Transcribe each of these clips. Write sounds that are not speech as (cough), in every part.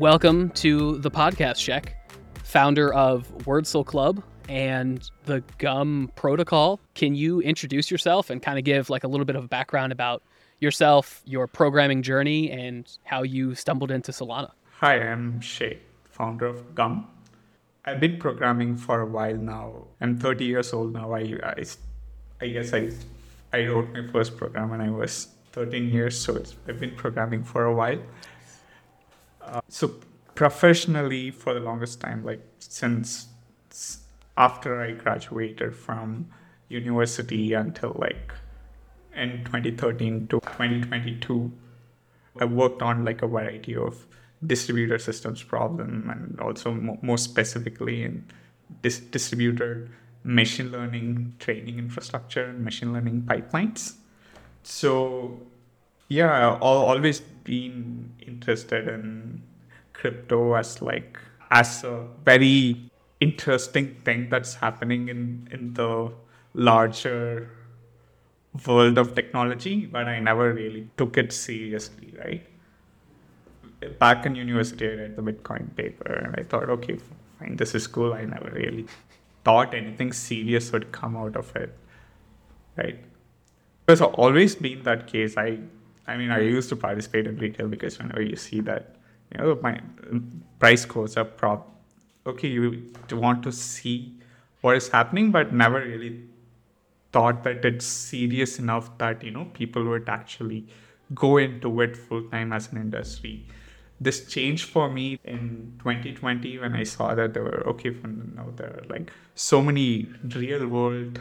Welcome to the podcast Shek, founder of Wordcel Club and the Gum Protocol. Can you introduce yourself and kind of give like a little bit of background about yourself, your programming journey, and how you stumbled into Solana? Hi, I'm Shay, founder of Gum. I've been programming for a while now. I'm 30 years old now. I, I, I guess I, I wrote my first program when I was 13 years, so I've been programming for a while. Uh, so professionally, for the longest time, like since after I graduated from university until like in 2013 to 2022, I worked on like a variety of distributor systems problem and also more specifically in dis- distributed machine learning training infrastructure and machine learning pipelines. So yeah, I've always been interested in crypto as like as a very interesting thing that's happening in in the larger world of technology, but I never really took it seriously, right? Back in university, I read the Bitcoin paper and I thought, okay, fine, this is cool. I never really thought anything serious would come out of it, right? It's always been that case. I, I mean, I used to participate in retail because whenever you see that, you know, my price goes up, prop, okay, you want to see what is happening, but never really thought that it's serious enough that you know people would actually go into it full time as an industry. This changed for me in 2020 when I saw that there were okay for now there are like so many real world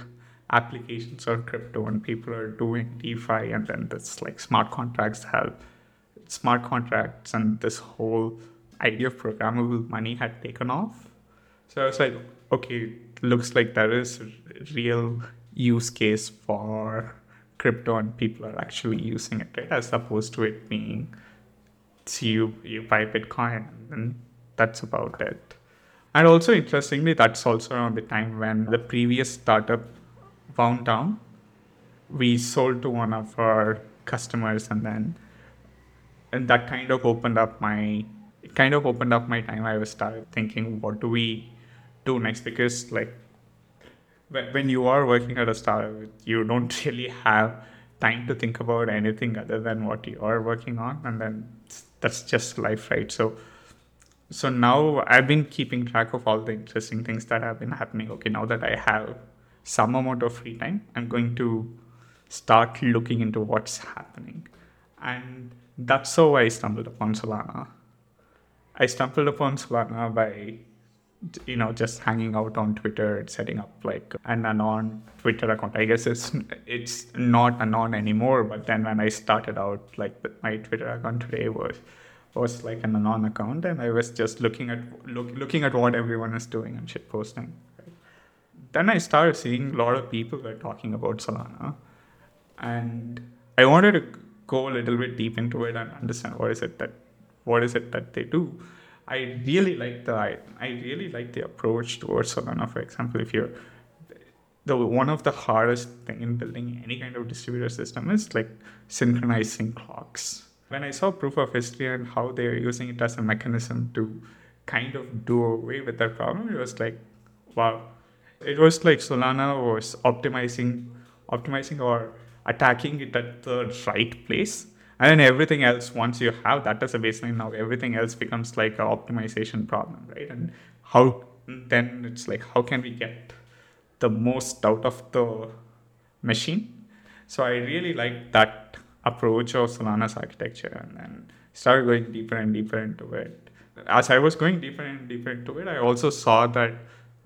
applications on crypto and people are doing DeFi and then this like smart contracts help smart contracts and this whole idea of programmable money had taken off. So I was like, okay, looks like there is real use case for crypto and people are actually using it, right? As opposed to it being so you you buy Bitcoin and that's about it. And also interestingly, that's also around the time when the previous startup wound down. We sold to one of our customers and then and that kind of opened up my it kind of opened up my time. I was started thinking what do we do next because like when you are working at a startup, you don't (laughs) really have time to think about anything other than what you are working on, and then that's just life, right? So, so now I've been keeping track of all the interesting things that have been happening. Okay, now that I have some amount of free time, I'm going to start looking into what's happening, and that's how I stumbled upon Solana. I stumbled upon Solana by you know just hanging out on twitter and setting up like an anon twitter account i guess it's it's not anon anymore but then when i started out like my twitter account today was was like an anon account and i was just looking at look, looking at what everyone is doing and shit posting? Then i started seeing a lot of people were talking about solana and i wanted to go a little bit deep into it and understand what is it that what is it that they do I really like the I, I really like the approach towards Solana. For example, if you're the one of the hardest thing in building any kind of distributor system is like synchronizing clocks. When I saw proof of history and how they are using it as a mechanism to kind of do away with that problem, it was like, wow. It was like Solana was optimizing optimizing or attacking it at the right place. And then everything else once you have that as a baseline now everything else becomes like an optimization problem right? And how then it's like how can we get the most out of the machine? So i really like that approach of solana's architecture and then started going deeper and deeper into it. As i was going deeper and deeper into it i also saw that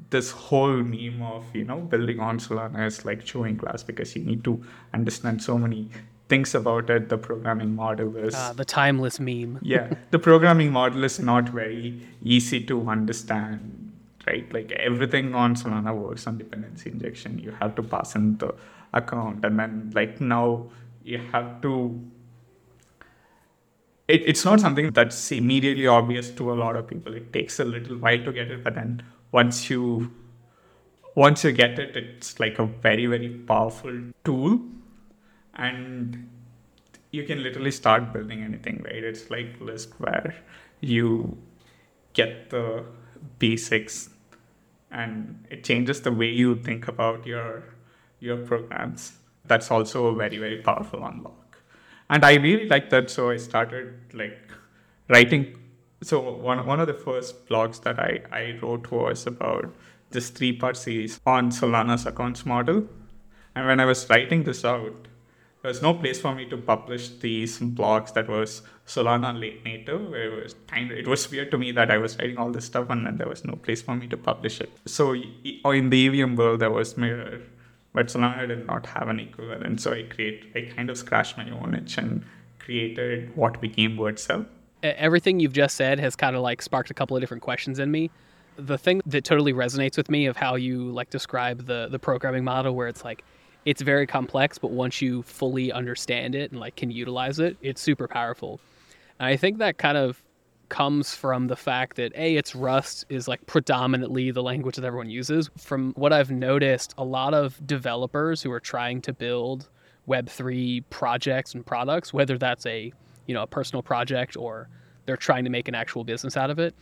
this whole meme of you know building on solana is like chewing glass because you need to understand so many things about it, the programming model is uh, the timeless meme. yeah, the programming model is not very easy to understand, right? Like everything on Solana works on dependency injection. You have to pass in the account, and then like now you have to. It, it's not something that's immediately obvious to a lot of people. It takes a little while to get it, but then once you once you get it, it's like a very very powerful tool and you can literally start building anything, right? It's like Lisp where you get the basics and it changes the way you think about your your programs. That's also a very, very powerful unlock. And I really like that. So I started like writing so one, one of the first blogs that I, I wrote was about this three part series on Solana's accounts model. And when I was writing this out, there was no place for me to publish these blogs that was Solana late native, where it was kind of, it was weird to me that I was writing all this stuff and then there was no place for me to publish it. So in the EVM world, there was Mirror, but Solana did not have an equivalent. So I create, I kind of scratched my own itch and created what became Wordcel. Everything you've just said has kind of like sparked a couple of different questions in me. The thing that totally resonates with me of how you like describe the the programming model, where it's like it's very complex, but once you fully understand it and like can utilize it, it's super powerful. And I think that kind of comes from the fact that a it's Rust is like predominantly the language that everyone uses. From what I've noticed, a lot of developers who are trying to build Web3 projects and products, whether that's a you know a personal project or they're trying to make an actual business out of it,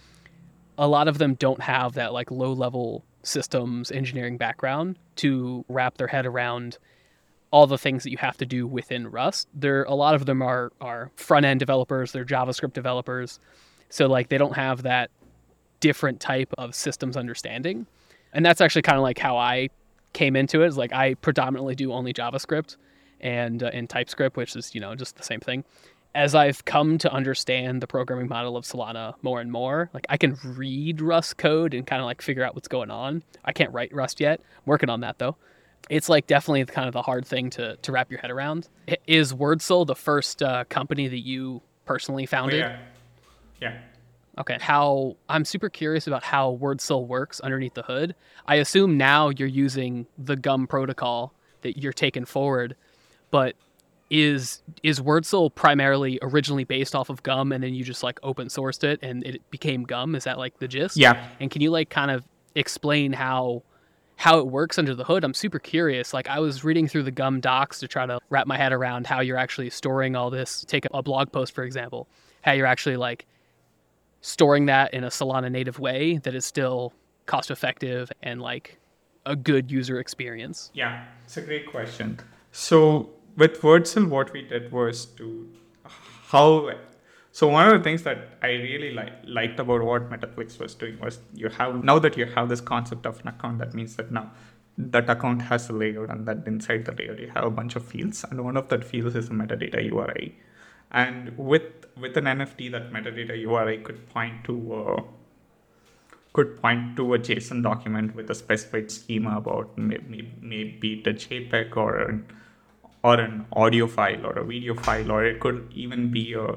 a lot of them don't have that like low level systems engineering background to wrap their head around all the things that you have to do within Rust. There a lot of them are are front end developers, they're JavaScript developers. So like they don't have that different type of systems understanding. And that's actually kind of like how I came into it. Is like I predominantly do only JavaScript and uh, and TypeScript, which is, you know, just the same thing as I've come to understand the programming model of Solana more and more, like I can read Rust code and kind of like figure out what's going on. I can't write Rust yet. I'm working on that though. It's like definitely kind of the hard thing to to wrap your head around. Is Wordcel the first uh, company that you personally founded? Oh, yeah. Yeah. Okay. How I'm super curious about how Wordcel works underneath the hood. I assume now you're using the Gum protocol that you're taking forward, but is is Wordcel primarily originally based off of Gum and then you just like open sourced it and it became Gum? Is that like the gist? Yeah. And can you like kind of explain how how it works under the hood? I'm super curious. Like I was reading through the Gum docs to try to wrap my head around how you're actually storing all this. Take a blog post for example, how you're actually like storing that in a Solana native way that is still cost effective and like a good user experience. Yeah, it's a great question. So with Wordcel, what we did was to how. So one of the things that I really like, liked about what Metaplex was doing was you have now that you have this concept of an account, that means that now that account has a layout, and that inside the layout you have a bunch of fields, and one of that fields is a metadata URI. And with with an NFT, that metadata URI could point to uh, could point to a JSON document with a specified schema about maybe, maybe the JPEG or or an audio file or a video file, or it could even be a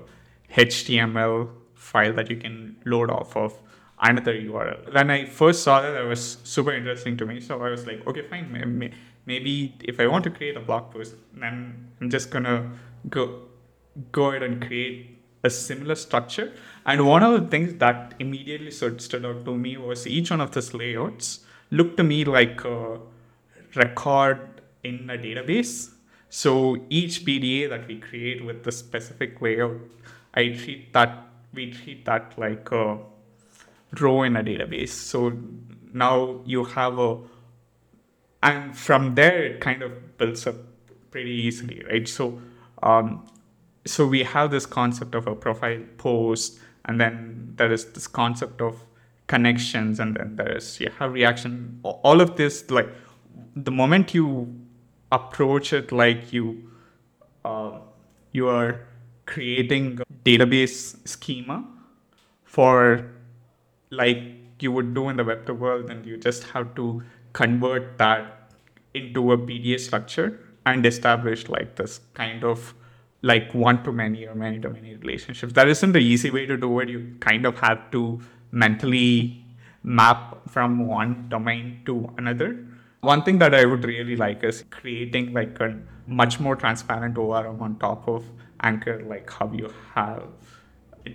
HTML file that you can load off of another URL. When I first saw that, it was super interesting to me. So I was like, okay, fine. Maybe if I want to create a blog post, then I'm just gonna go go ahead and create a similar structure. And one of the things that immediately stood out to me was each one of these layouts looked to me like a record in a database so each PDA that we create with the specific layout, I treat that we treat that like a row in a database. So now you have a and from there it kind of builds up pretty easily, right? So um, so we have this concept of a profile post, and then there is this concept of connections, and then there is you have reaction. All of this, like the moment you approach it like you uh, you are creating database schema for like you would do in the Web2 world, and you just have to convert that into a PDA structure and establish like this kind of like one to many or many to many relationships. That isn't the easy way to do it. You kind of have to mentally map from one domain to another. One thing that I would really like is creating like a much more transparent ORM on top of Anchor, like how you have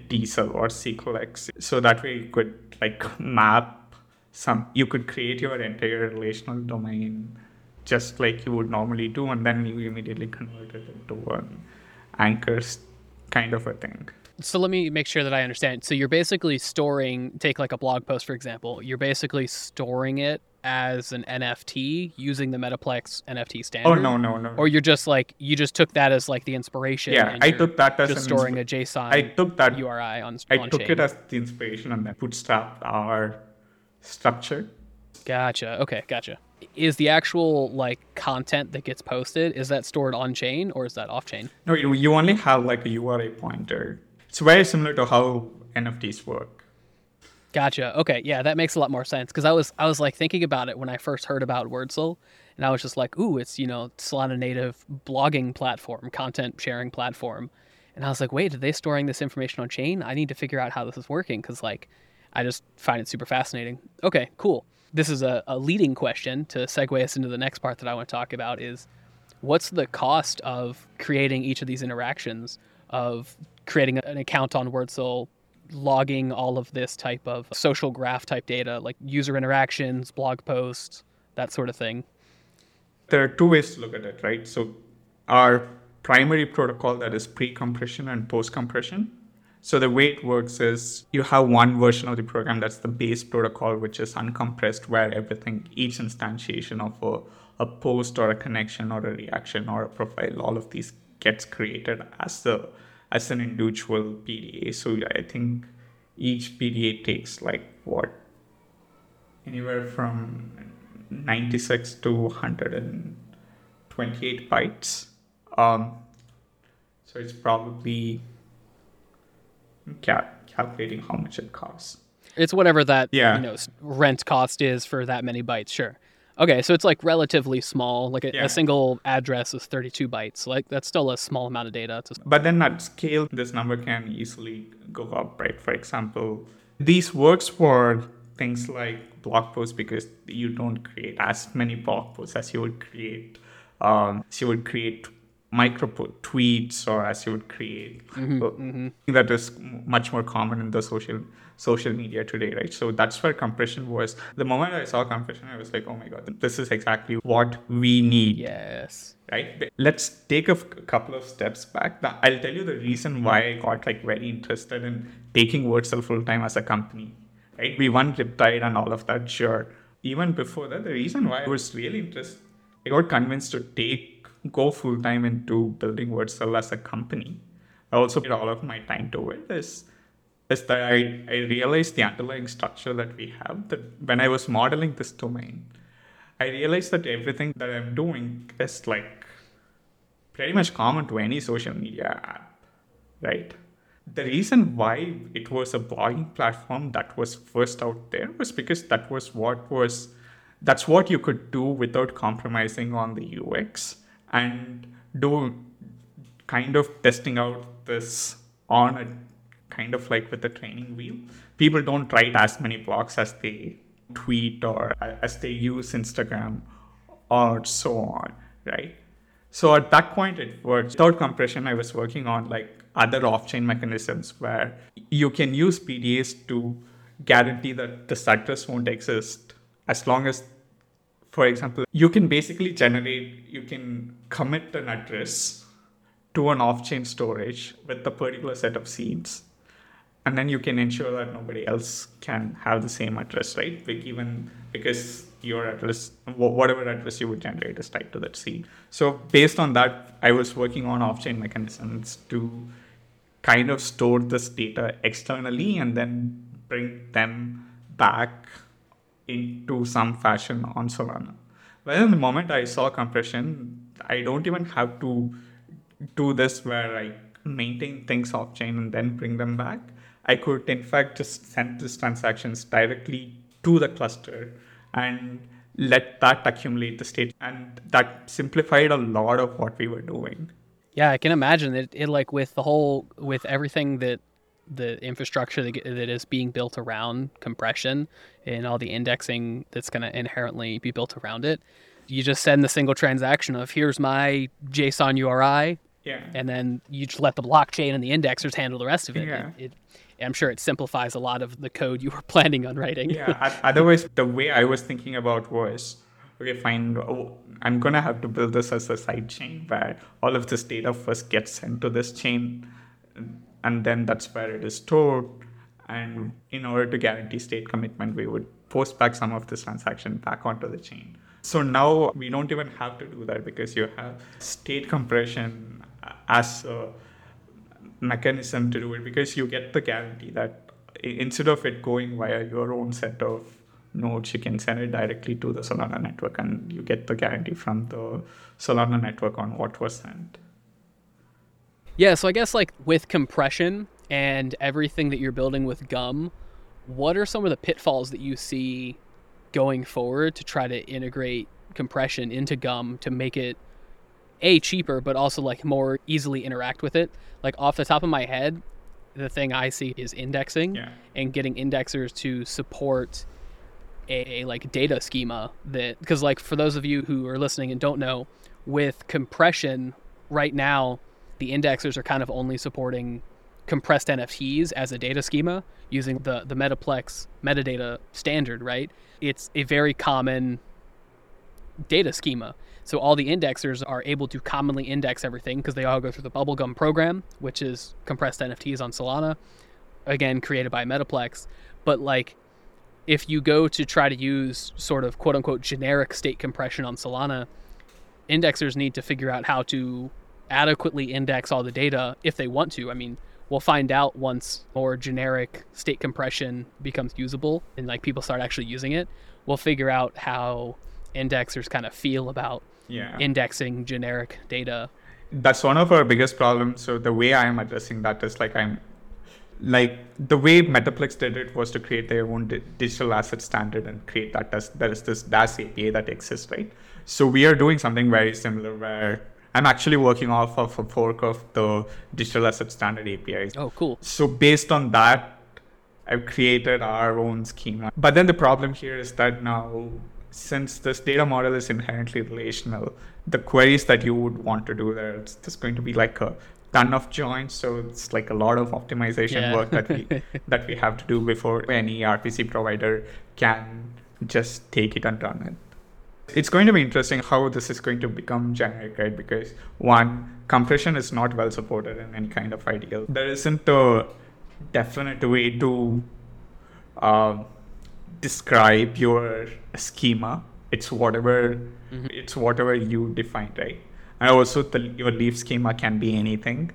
Diesel or SQLX. So that way you could like map some, you could create your entire relational domain just like you would normally do, and then you immediately convert it into one. anchors kind of a thing. So let me make sure that I understand. So you're basically storing, take like a blog post, for example, you're basically storing it as an NFT using the Metaplex NFT oh, standard. Oh no no no. Or you're just like you just took that as like the inspiration. yeah, I took that as just storing insp- a JSON I took that URI on I on took chain. it as the inspiration and then bootstrapped our structure. Gotcha. Okay, gotcha. Is the actual like content that gets posted is that stored on chain or is that off chain? No, you, you only have like a URI pointer. It's very similar to how NFTs work. Gotcha. Okay, yeah, that makes a lot more sense because I was I was like thinking about it when I first heard about Wordcel, and I was just like, ooh, it's you know Solana native blogging platform, content sharing platform, and I was like, wait, are they storing this information on chain? I need to figure out how this is working because like I just find it super fascinating. Okay, cool. This is a, a leading question to segue us into the next part that I want to talk about is what's the cost of creating each of these interactions of creating an account on Wordcel logging all of this type of social graph type data like user interactions blog posts that sort of thing There are two ways to look at it, right? So our primary protocol that is pre-compression and post-compression. So the way it works is you have one version of the program that's the base protocol, which is uncompressed, where everything, each instantiation of a, a post or a connection or a reaction or a profile, all of these gets created as the as an individual PDA. So I think each PDA takes like what anywhere from 96 to 128 bytes. Um, so it's probably cal- calculating how much it costs. it's whatever that Yeah. you know rent cost is for that many bytes sure okay so it's like relatively small like a, Yeah. a single address is 32 bytes like that's still a small amount of data to, But then at scale, this number can easily go up, right? For example, these works for things like blog posts because you don't create as many blog posts as you would create, um, as you would create micro tweets or as you would create. That is much more common in the social social media today, right? So that's where compression was. The moment I saw compression, I was like, oh my god, this is exactly what we need. Yes. Right? Let's take a f- couple of steps back. I'll tell you the reason why i got like very interested in taking wordcel full time as a company right? We won riptide and all of that sure. Even before that the reason why i was really interested i got convinced to take go full time into building wordcel as a company. I also put all of my time to it is is that I, I realized the underlying structure that we have that when i was modeling this domain I realized that everything that I'm doing is like pretty much common to any social media app, right? The reason why it was a blogging platform that was first out there was because that was what was that's what you could do without compromising on the UX and do kind of testing out this on a kind of like with the training wheel. People don't write as many blogs as they tweet or as they use Instagram or so on, right? So at that point, it worked. Without compression, I was working on like other off-chain mechanisms where you can use PDAs to guarantee that this address won't exist as long as, for example, you can basically generate, you can commit an address to an off-chain storage with a particular set of seeds and then you can ensure that nobody else can have the same address right? Like even because your address whatever address you would generate is tied to that seed so based on that i was working on off-chain mechanisms to kind of store this data externally and then bring them back into some fashion on solana. Well in the moment i saw compression i don't even have to do this where I maintain things off chain and then bring them back. I could, in fact, just send these transactions directly to the cluster and let that accumulate the state. And that simplified a lot of what we were doing. Yeah, I can imagine that it like with the whole with everything that the infrastructure that, that is being built around compression and all the indexing that's going to inherently be built around it. You just send the single transaction of here's my JSON URI, Yeah. and then you just let the blockchain and the indexers handle the rest of it. Yeah. It, it, I'm sure it simplifies a lot of the code you were (laughs) planning on writing. yeah. Otherwise, the way I was thinking about was okay, fine, oh, I'm going to have to build this as a side chain where all of this data first gets sent to this chain, and then that's where it is stored. And in order to guarantee state commitment, we would post back some of this transaction back onto the chain. So now we don't even have to do that because you have state compression as a mechanism to do it because you get the guarantee that instead of it going via your own set of nodes, you can send it directly to the Solana network and you get the guarantee from the Solana network on what was sent. Yeah, so I guess like with compression and everything that you're building with Gum, what are some of the pitfalls that you see going forward to try to integrate compression into Gum to make it a cheaper but also like more easily interact with it? Like off the top of my head, the thing I see is indexing Yeah. and getting indexers to support a, a like data schema that because like for those of you who are listening and don't know with compression right now the indexers are kind of only supporting compressed nfts as a data schema using the the metaplex metadata standard right it's a very common data schema so all the indexers are able to commonly index everything because they all go through the bubblegum program which is compressed nfts on solana again created by metaplex but like if you go to try to use sort of quote unquote generic state compression on Solana, indexers need to figure out how to adequately index all the data if they want to. I mean, we'll find out once more generic state compression becomes usable and like people start actually using it. We'll figure out how indexers kind of feel about Yeah. indexing generic data. that's one of our biggest problems. So the way I'm addressing that is like I'm like the way Metaplex did it was to create their own di- digital asset standard and create that as there is this DAS API that exists, right? So we are doing something very similar where I'm actually working off of a fork of the digital asset standard APIs. Oh, cool. So based on that, I've created our own schema. But then the problem here is that now, since this data model is inherently relational, the queries that you would want to do there, it's just going to be like a ton of joins. So it's like a lot of optimization Yeah. work that we (laughs) that we have to do before any RPC provider can just take it and run it. It's going to be interesting how this is going to become generic, right? Because one, compression is not well supported in any kind of IDL. There isn't a definite way to um, describe your schema. It's whatever it's whatever you define, right? And also, the, your leaf schema can be anything.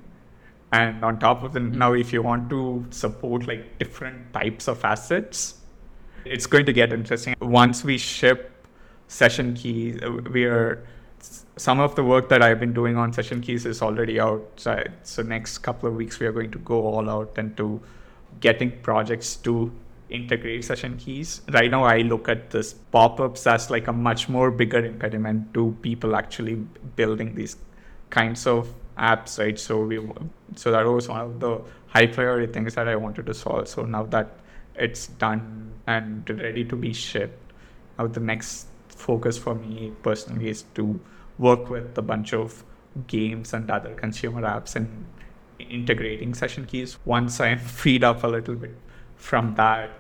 And on top of it, now if you want to support like different types of assets, it's going to get interesting. Once we ship session keys, uh, we are some of the work that I've been doing on session keys is already out. So, so next couple of weeks we are going to go all out into getting projects to integrate session keys. Right now I look at this pop-ups as like a much more bigger impediment to people actually building these kinds of apps, right? So we so that was one of the high priority things that I wanted to solve. So now that it's done and ready to be shipped, now the next focus for me personally is to work with a bunch of games and other consumer apps and integrating session keys. Once I'm (laughs) freed up a little bit from that,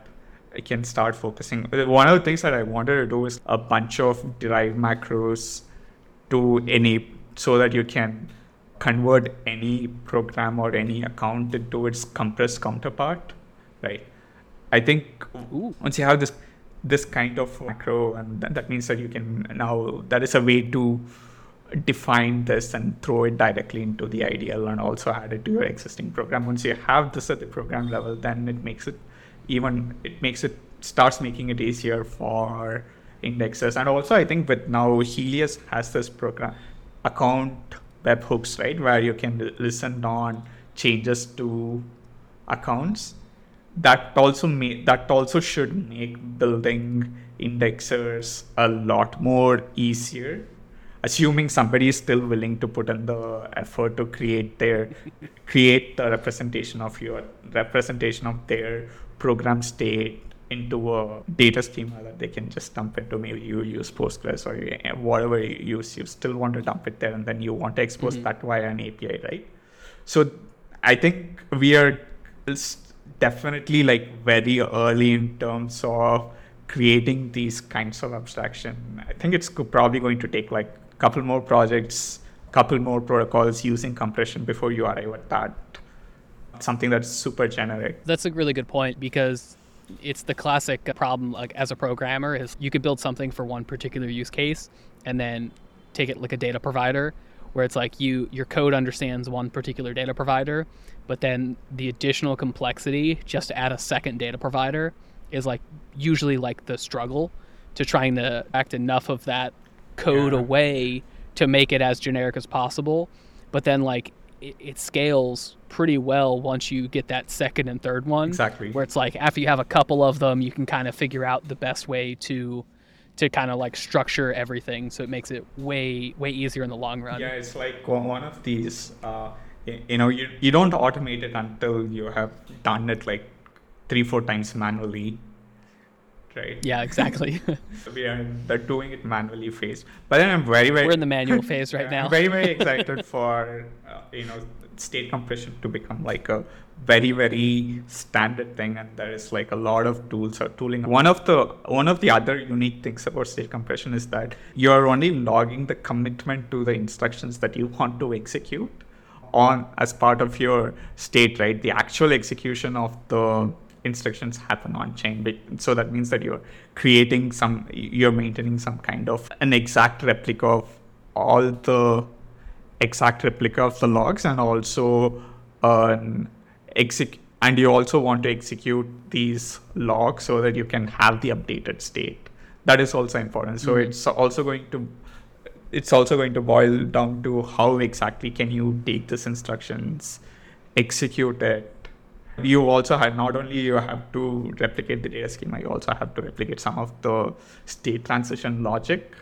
I can start focusing. One of the things that I wanted to do is a bunch of derived macros to any so that you can convert any program or any account into its compressed counterpart, right? I think Ooh. once you have this this kind of macro, and that, that means that you can now that is a way to define this and throw it directly into the IDL and also add it to your existing program. Once you have this at the program level, then it makes it even it makes it starts making it easier for indexes. And also I think with now Helius has this program account webhooks, right, where you can listen on changes to accounts that also may, that also should make building indexers a lot more easier assuming somebody is still willing to put in the effort to create their create the representation of your representation of their program state into a data schema that they can just dump into maybe you use postgres or you, whatever you use you still want to dump it there and then you want to expose Mhm. that via an api right so i think we are definitely like very early in terms of creating these kinds of abstraction, I think it's probably going to take like a couple more projects, couple more protocols using compression before you arrive at that. Something that's super generic. That's a really good point because it's the classic problem like as a programmer is you could build something for one particular use case and then take it like a data provider where it's like you your code understands one particular data provider but then the additional complexity just to add a second data provider is like usually like the struggle to trying to act enough of that code Yeah. away to make it as generic as possible but then like it, it scales pretty well once you get that second and third one Exactly. where it's like after you have a couple of them you can kind of figure out the best way to to kind of like structure everything so it makes it way way easier in the long run Yeah, it's like one one of these. Uh, you know, you you don't automate it until you have done it like three four times manually, right? yeah exactly. (laughs) (laughs) We are in the doing it manually phase. But then I'm very very we're in the manual (laughs) phase right now I'm very very excited for uh, you know state compression to become like a very very standard thing. And there is like a lot of tools or tooling. One of the one of the other unique things about state compression is that you're only logging the commitment to the instructions that you want to execute on as part of your state right? The actual execution of the instructions happen on chain so that means that you're creating some you're maintaining some kind of an exact replica of all the exact replica of the logs and also an exec and you also want to execute these logs so that you can have the updated state that is also important so Mhm. it's also going to it's also going to boil down to how exactly can you take these instructions execute it you also have not only you have to replicate the data schema you also have to replicate some of the state transition logic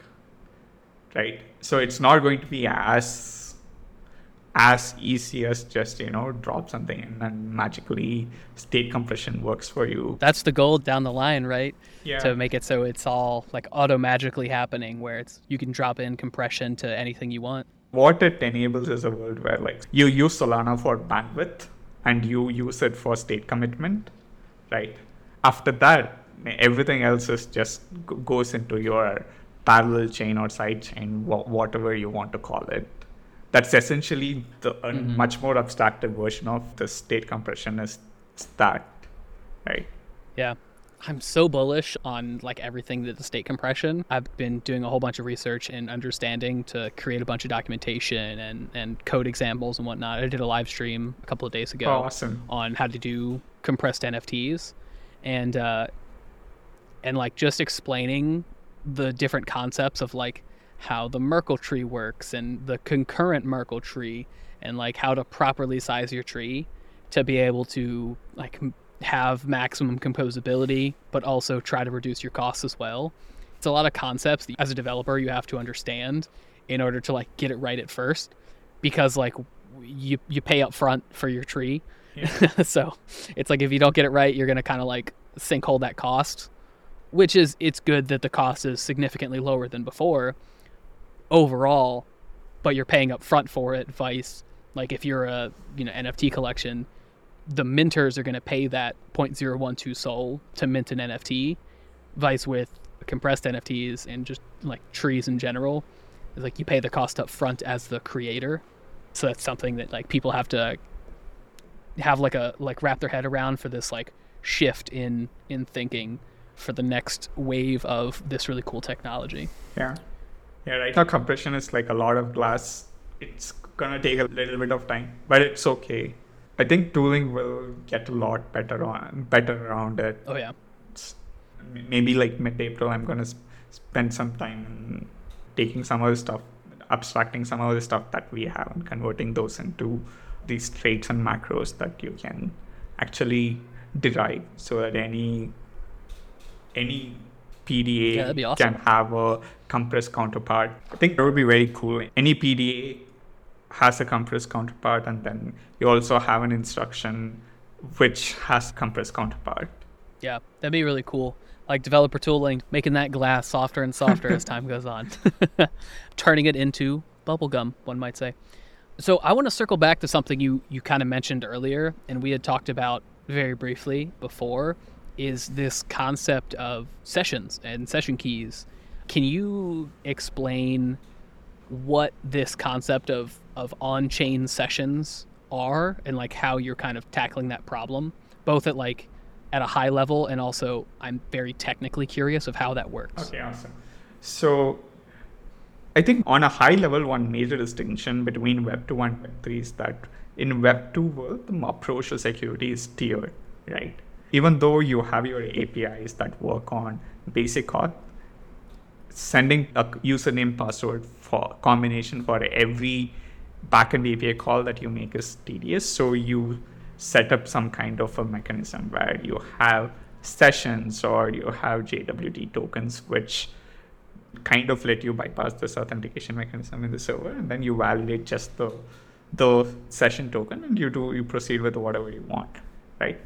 right? So it's not going to be as as easy as just you know drop something in and magically state compression works for you. That's the goal down the line right? Yeah. To make it so it's all like auto magically happening where it's you can drop in compression to anything you want. What it enables is a world where like you use solana for bandwidth and you use it for state commitment right after that everything else is just goes into your parallel chain or side chain whatever you want to call it that's essentially the a Mhm. much more abstracted version of the state compression is that right Yeah. I'm so bullish on like everything that the state compression. I've been doing a whole bunch of research and understanding to create a bunch of documentation and, and code examples and whatnot. I did a live stream a couple of days ago oh, awesome on how to do compressed NFTs and uh, and like just explaining the different concepts of like how the Merkle tree works and the concurrent Merkle tree and like how to properly size your tree to be able to like have maximum composability but also try to reduce your costs as well. It's a lot of concepts that as a developer you have to understand in order to like get it right at first because like you you pay up front for your tree. (laughs) so it's like if you don't get it right, you're gonna kind of like sinkhole that cost, which is it's good that the cost is significantly lower than before overall, but you're paying up front for it. Vice like if you're a you know NFT collection, the minters are gonna pay that 0.012 SOL to mint an NFT. Vice with compressed NFTs and just like trees in general, is like you pay the cost up front as the creator. So that's something that like people have to have like a like wrap their head around for this like shift in in thinking for the next wave of this really cool technology. Yeah. Yeah, right now compression is like a lot of glass. It's gonna take a little bit of time, but it's okay. I think tooling will get a lot better on better around it. Oh yeah. It's, maybe like mid-April, I'm gonna s- spend some time taking some of the stuff, abstracting some of the stuff that we have, and converting those into these traits and macros that you can actually derive, so that any any PDA Yeah, awesome. can have a compressed counterpart. I think that would be very cool. Any PDA has a compressed counterpart, and then you also have an instruction which has a compressed counterpart. Yeah, that'd be really cool. Like developer tooling, making that glass softer and softer as time goes on, (laughs) turning it into bubblegum, one might say. So I want to circle back to something you you kind of mentioned earlier, and we had talked about very briefly before, is this concept of sessions and session keys. Can you explain what this concept of of on-chain sessions are and like how you're kind of tackling that problem both at like at a high level and also I'm very technically curious of how that works. Okay, awesome. So I think on a high level, one major distinction between Web 2 and Web 3 is that in Web 2 world, the approach to security is tiered, right? Even though you have your APIs that work on basic auth, sending a username password for combination for every backend API call that you make is tedious. So you set up some kind of a mechanism where you have sessions or you have JWT tokens, which kind of let you bypass this authentication mechanism in the server, and then you validate just the the session token, and you do you proceed with whatever you want, right?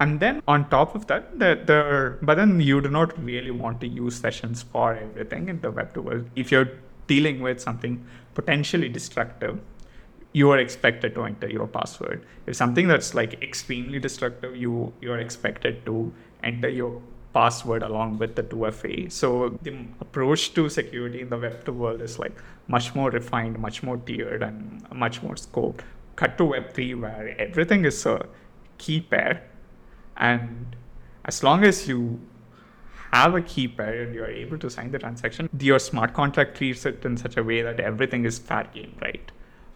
And then on top of that, the, the but then you do not really want to use sessions for everything in the web 2 world. If you're dealing with something potentially destructive, you are expected to enter your password. If something that's like extremely destructive, you you're expected to enter your password along with the 2FA. So the approach to security in the Web2 world is like much more refined, much more tiered, and much more scoped. Cut to Web3 where everything is a key pair, and as long as you have a key pair and you're able to sign the transaction, your smart contract treats it in such a way that everything is fair game, right?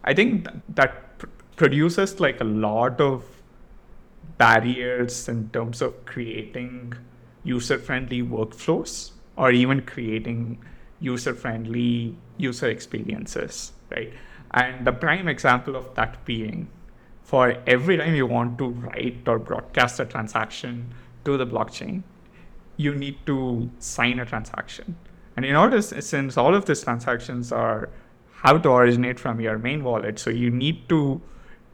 I think that, that pr- produces like a lot of barriers in terms of creating user friendly workflows or even creating user friendly user experiences, right? And the prime example of that being for every time you want to write or broadcast a transaction to the blockchain, you need to sign a transaction. And in order, since all of these transactions are how to originate from your main wallet, so you need to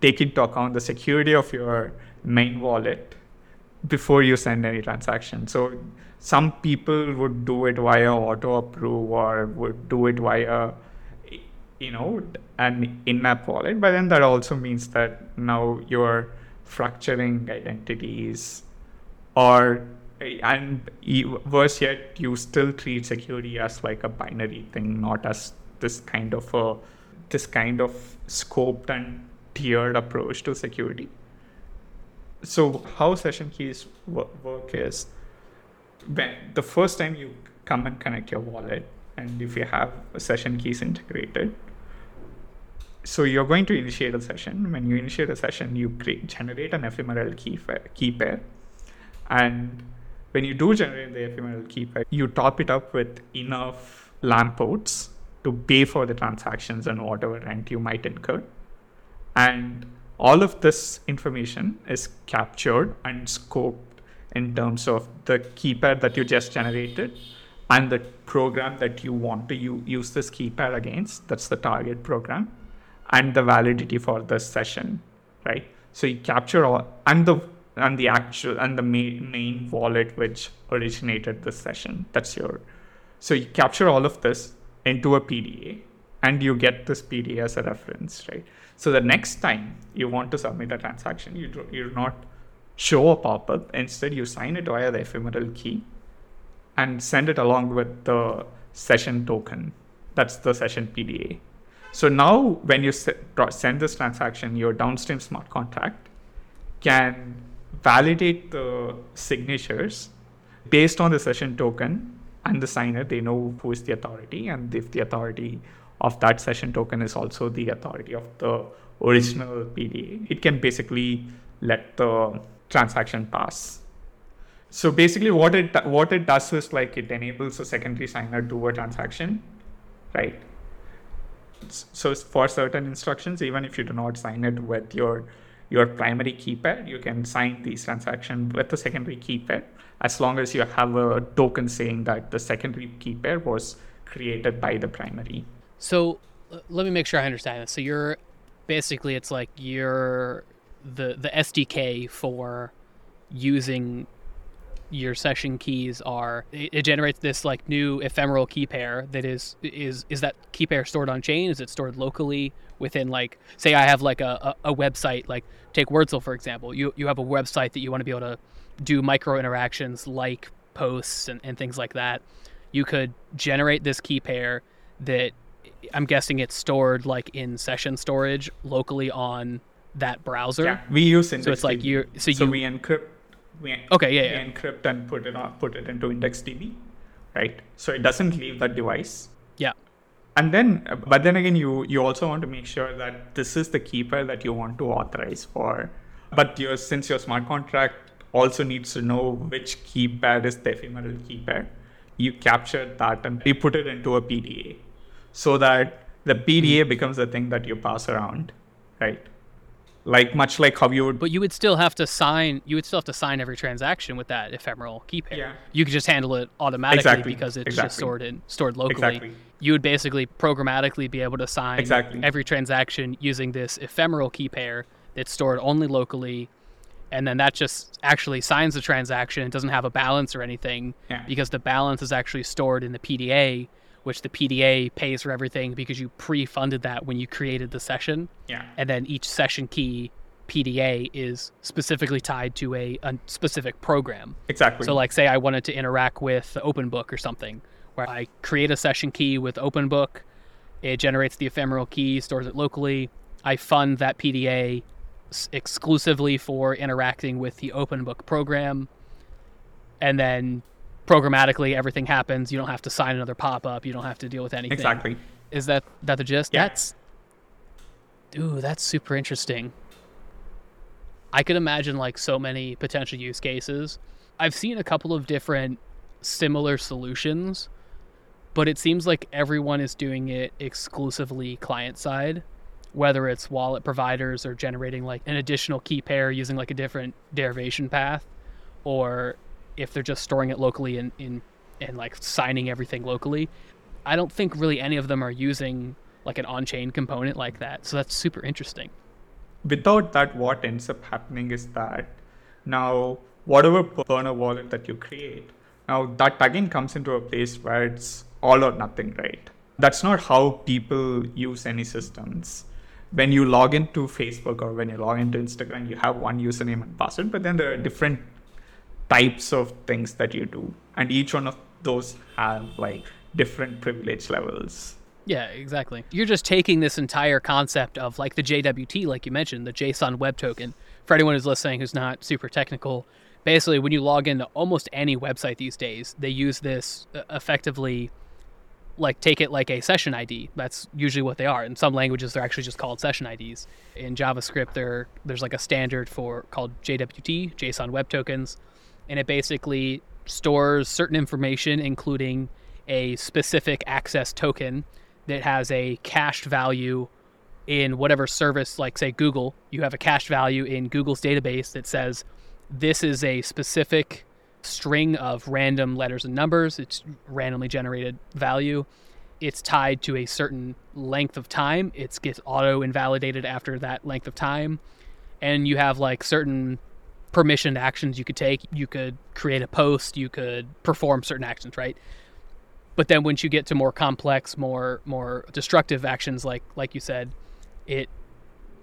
take into account the security of your main wallet before you send any transaction. So some people would do it via auto approve or would do it via you know an in-app wallet but then that also means that now you're fracturing identities or and worse yet you still treat security as like a binary thing not as this kind of a this kind of scoped and tiered approach to security. So how session keys work is when the first time you come and connect your wallet and if you have session keys integrated so you're going to initiate a session. When you initiate a session you create, generate an ephemeral key, key pair. And when you do generate the ephemeral key pair you top it up with enough lamports to pay for the transactions and whatever rent you might incur and all of this information is captured and scoped in terms of the key pair that you just generated and the program that you want to use this key pair against. That's the target program and the validity for the session, right? So you capture all and the and the actual and the main, main wallet which originated the session. That's your so you capture all of this into a PDA and you get this PDA as a reference, right? So the next time you want to submit a transaction, you do, you do not show a pop-up. Instead, you sign it via the ephemeral key and send it along with the session token. That's the session PDA. So now when you send this transaction, your downstream smart contract can validate the signatures based on the session token and the signer. They know who is the authority, and if the authority of that session token is also the authority of the original PDA. It can basically let the transaction pass. So basically, what it what it does is like it enables a secondary signer to do a transaction, right? So for certain instructions, even if you do not sign it with your your primary key pair, you can sign these transactions with the secondary key pair as long as you have a token saying that the secondary key pair was created by the primary. So let me make sure I understand this. So you're basically it's like you're the the SDK for using your session keys are it, it, generates this like new ephemeral key pair that is is is that key pair stored on chain is it stored locally within like say i have like a, a, a website like take Wordcel for example you you have a website that you want to be able to do micro interactions like posts and, and things like that, you could generate this key pair that I'm guessing it's stored like in session storage locally on that browser. Yeah, we use index. So it's like you so, so you we encrypt. We, Okay, yeah, we yeah. encrypt and put it on, put it into IndexedDB, right? So it doesn't leave that device. yeah. And then, uh, but then again, you you also want to make sure that this is the key pair that you want to authorize for. But your since your smart contract also needs to know which key pair is the ephemeral key pair, you capture that and you put it into a PDA, so that the PDA mm-hmm. becomes the thing that you pass around, right? Like much like how you would. But you would still have to sign. You would still have to sign every transaction with that ephemeral key pair. Yeah. You could just handle it automatically Exactly, because it's exactly. just stored in stored locally. Exactly. You would basically programmatically be able to sign Exactly. every transaction using this ephemeral key pair that's stored only locally, and then that just actually signs the transaction. It doesn't have a balance or anything Yeah. because the balance is actually stored in the PDA, which the PDA pays for everything because you pre-funded that when you created the session yeah. and then each session key PDA is specifically tied to a, a specific program. Exactly. So, like, say I wanted to interact with OpenBook or something, where I create a session key with OpenBook, it generates the ephemeral key, stores it locally. I fund that PDA s- exclusively for interacting with the OpenBook program, and then programmatically everything happens. You don't have to sign another pop-up. You don't have to deal with anything. exactly. Is that that the gist? Yeah. That's ooh, that's super interesting. I could imagine like so many potential use cases. I've seen a couple of different similar solutions, but it seems like everyone is doing it exclusively client side, whether it's wallet providers or generating like an additional key pair using like a different derivation path, or if they're just storing it locally in, in and like signing everything locally. I don't think really any of them are using like an on-chain component like that. So that's super interesting. without that what ends up happening is that now whatever burner wallet that you create now that again comes into a place where it's all or nothing right that's not how people use any systems when you log into facebook or when you log into instagram you have one username and password but then there are different types of things that you do and each one of those have like different privilege levels Yeah, exactly. You're just taking this entire concept of like the JWT, like you mentioned, the JSON Web Token. For anyone who's listening who's not super technical, basically when you log into almost any website these days, they use this uh, effectively, like take it like a session ID. That's usually what they are. In some languages, they're actually just called session IDs. In JavaScript, there there's like a standard for called JWT, JSON Web Tokens, and it basically stores certain information, including a specific access token that has a cached value in whatever service, like say Google, you have a cached value in Google's database that says this is a specific string of random letters and numbers. It's randomly generated value. It's tied to a certain length of time. It gets auto invalidated after that length of time. And you have like certain permissioned actions you could take. You could create a post, you could perform certain actions, right? but then once you get to more complex more more destructive actions like like you said it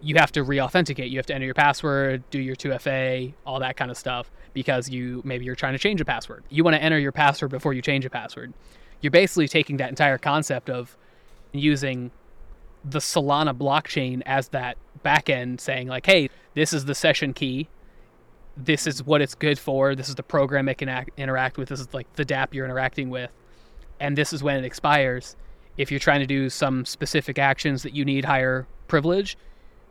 you have to re-authenticate you have to enter your password do your 2fa all that kind of stuff because you maybe you're trying to change a password you want to enter your password before you change a password you're basically taking that entire concept of using the solana blockchain as that backend saying like hey this is the session key this is what it's good for this is the program it can act, interact with this is like the dapp you're interacting with and this is when it expires. If you're trying to do some specific actions that you need higher privilege,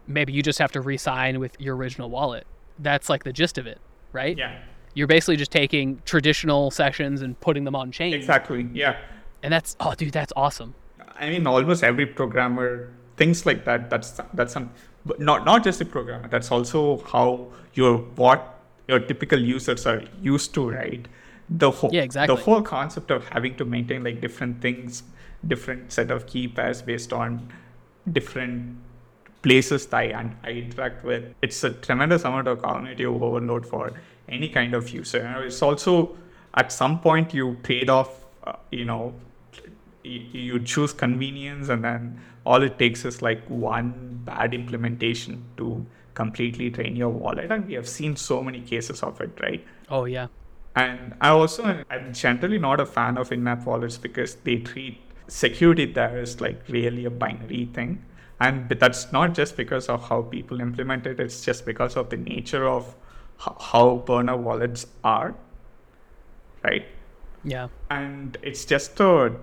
maybe you just have to re-sign with your original wallet. That's like the gist of it, right? yeah You're basically just taking traditional sessions and putting them on chain. exactly yeah And that's oh dude, that's awesome. I mean, almost every programmer things like that. That's that's some, but not not just a programmer. That's also how your what your typical users are used to, right? The whole Yeah, exactly. the whole concept of having to maintain like different things, different set of key pairs based on different places that I, and I interact with. It's a tremendous amount of cognitive overload for any kind of user. And It's also at some point you trade off, uh, you know, you, you choose convenience and then all it takes is like one bad implementation to completely drain your wallet. And we have seen so many cases of it, right? Oh, yeah. And I also, I'm generally not a fan of in app wallets because they treat security there as like really a binary thing. And that's not just because of how people implement it, it's just because of the nature of how burner wallets are, right? Yeah. And it's just a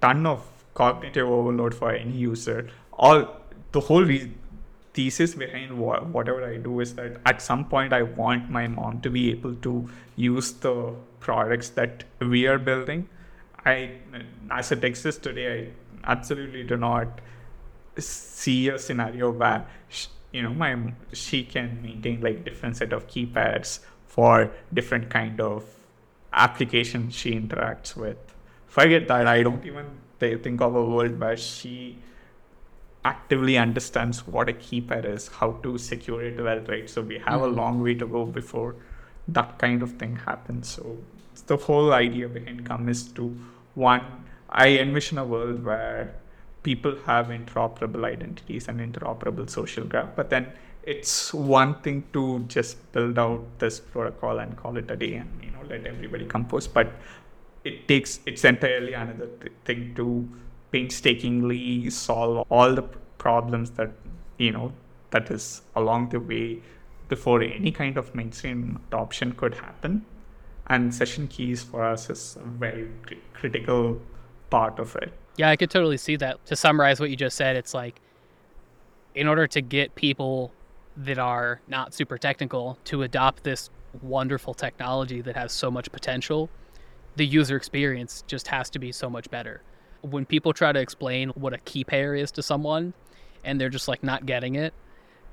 ton of cognitive overload for any user. All the whole re- thesis behind wh- whatever I do is that at some point I want my mom to be able to use the products that we are building. I, as it exists today, I absolutely do not see a scenario where she, you know my she can maintain like different set of keypairs for different kind of applications she interacts with. Forget that I don't even think of a world where she actively understands what a keypair is, how to secure it well, right? So we have mm-hmm. a long way to go before that kind of thing happens. So the whole idea behind Gum is to one, I envision a world where people have interoperable identities and interoperable social graph, but then it's one thing to just build out this protocol and call it a day and you know let everybody compose, but it takes it's entirely another th- thing to painstakingly solve all the problems that you know that is along the way before any kind of mainstream adoption could happen. And session keys for us is a very critical part of it. Yeah i could totally see that. To summarize what you just said it's like in order to get people that are not super technical to adopt this wonderful technology that has so much potential the user experience just has to be so much better when people try to explain what a key pair is to someone and they're just like not getting it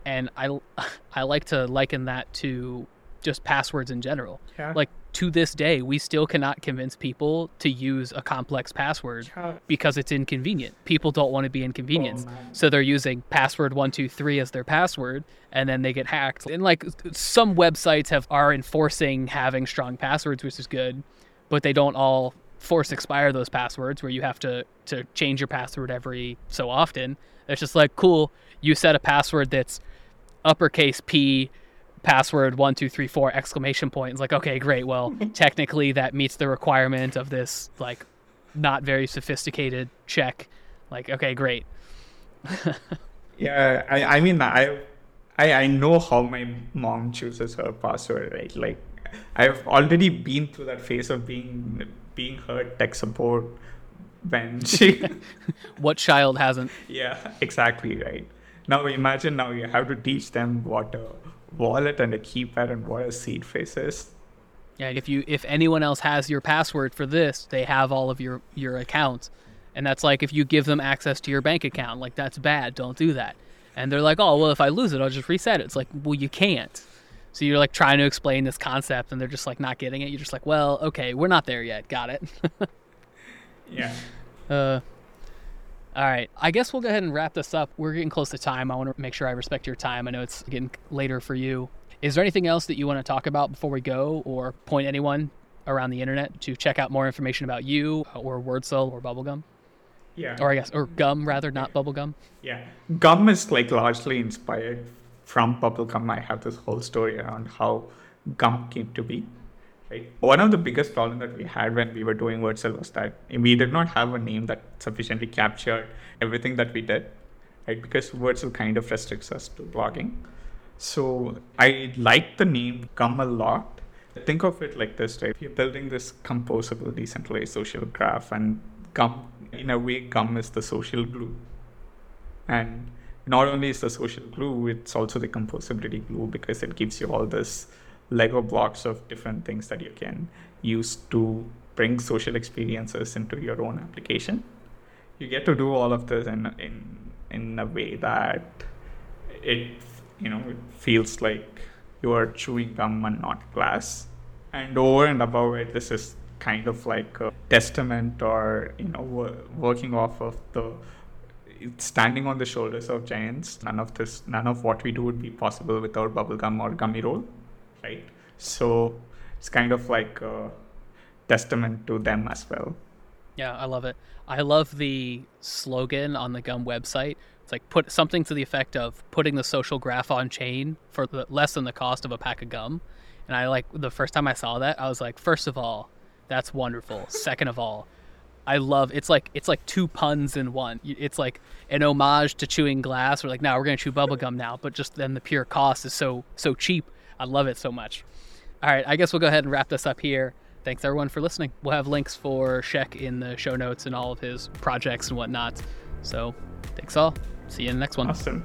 and i (laughs) i like to liken that to just passwords in general. Yeah. like to this day we still cannot convince people to use a complex password because it's inconvenient. People don't want to be inconvenienced. Oh, so they're using password 123 as their password and then they get hacked. And like some websites have are enforcing having strong passwords which is good but they don't all force expire those passwords where you have to to change your password every so often. It's just like cool you set a password that's uppercase p password one two three four exclamation point. It's like okay great. Well (laughs) technically that meets the requirement of this like not very sophisticated check. Like okay great. (laughs) Yeah I, I mean I, I i know how my mom chooses her password right? Like i've already been through that phase of being being her tech support when (laughs) she (laughs) what child hasn't? Yeah exactly right. Now imagine now you have to teach them what a wallet and a keypair and what a seed phrase is. Yeah if you if anyone else has your password for this they have all of your your accounts. And that's like if you give them access to your bank account like that's bad don't do that. And they're like oh well if i lose it i'll just reset it. It's like well you can't so you're like trying to explain this concept and they're just like not getting it you're just like well okay we're not there yet got it (laughs) Yeah. Uh, all right. I guess we'll go ahead and wrap this up. We're getting close to time. I want to make sure I respect your time. I know it's getting later for you. Is there anything else that you want to talk about before we go or point anyone around the internet to check out more information about you or Wordcel or Bubblegum? Yeah. Or I guess, or Gum rather, not Bubblegum? Yeah. Gum is like largely inspired from Bubblegum. I have this whole story around how Gum came to be. Right? One of the biggest problems that we had when we were doing Wordcel was that we did not have a name that sufficiently captured everything that we did, right? Because Wordcel kind of restricts us to blogging. So I like the name Gum a lot. Think of it like this, right? You're building this composable, decentralized social graph, and Gum, in a way, Gum is the social glue. And not only is the social glue, it's also the composability glue because it gives you all this Lego blocks of different things that you can use to bring social experiences into your own application. You get to do all of this in in in a way that it you know it feels like you are chewing gum and not glass. And over and above it, this is kind of like a testament or you know working off of the standing on the shoulders of giants. None of this, none of what we do would be possible without bubblegum or Gummyroll right? So it's kind of like a testament to them as well. Yeah, I love it. I love the slogan on the Gum website It's like put something to the effect of putting the social graph on chain for the, less than the cost of a pack of gum. And I like the first time I saw that, I was like, first of all, that's wonderful. Second of all, I love it's like it's like two puns in one. It's like an homage to chewing glass. We're like, now we're gonna chew bubblegum now, but just then the pure cost is so so cheap. I love it so much. All right, I guess we'll go ahead and wrap this up here. Thanks everyone for listening. We'll have links for Shek in the show notes and all of his projects and whatnot. So thanks all. See you in the next one. Awesome.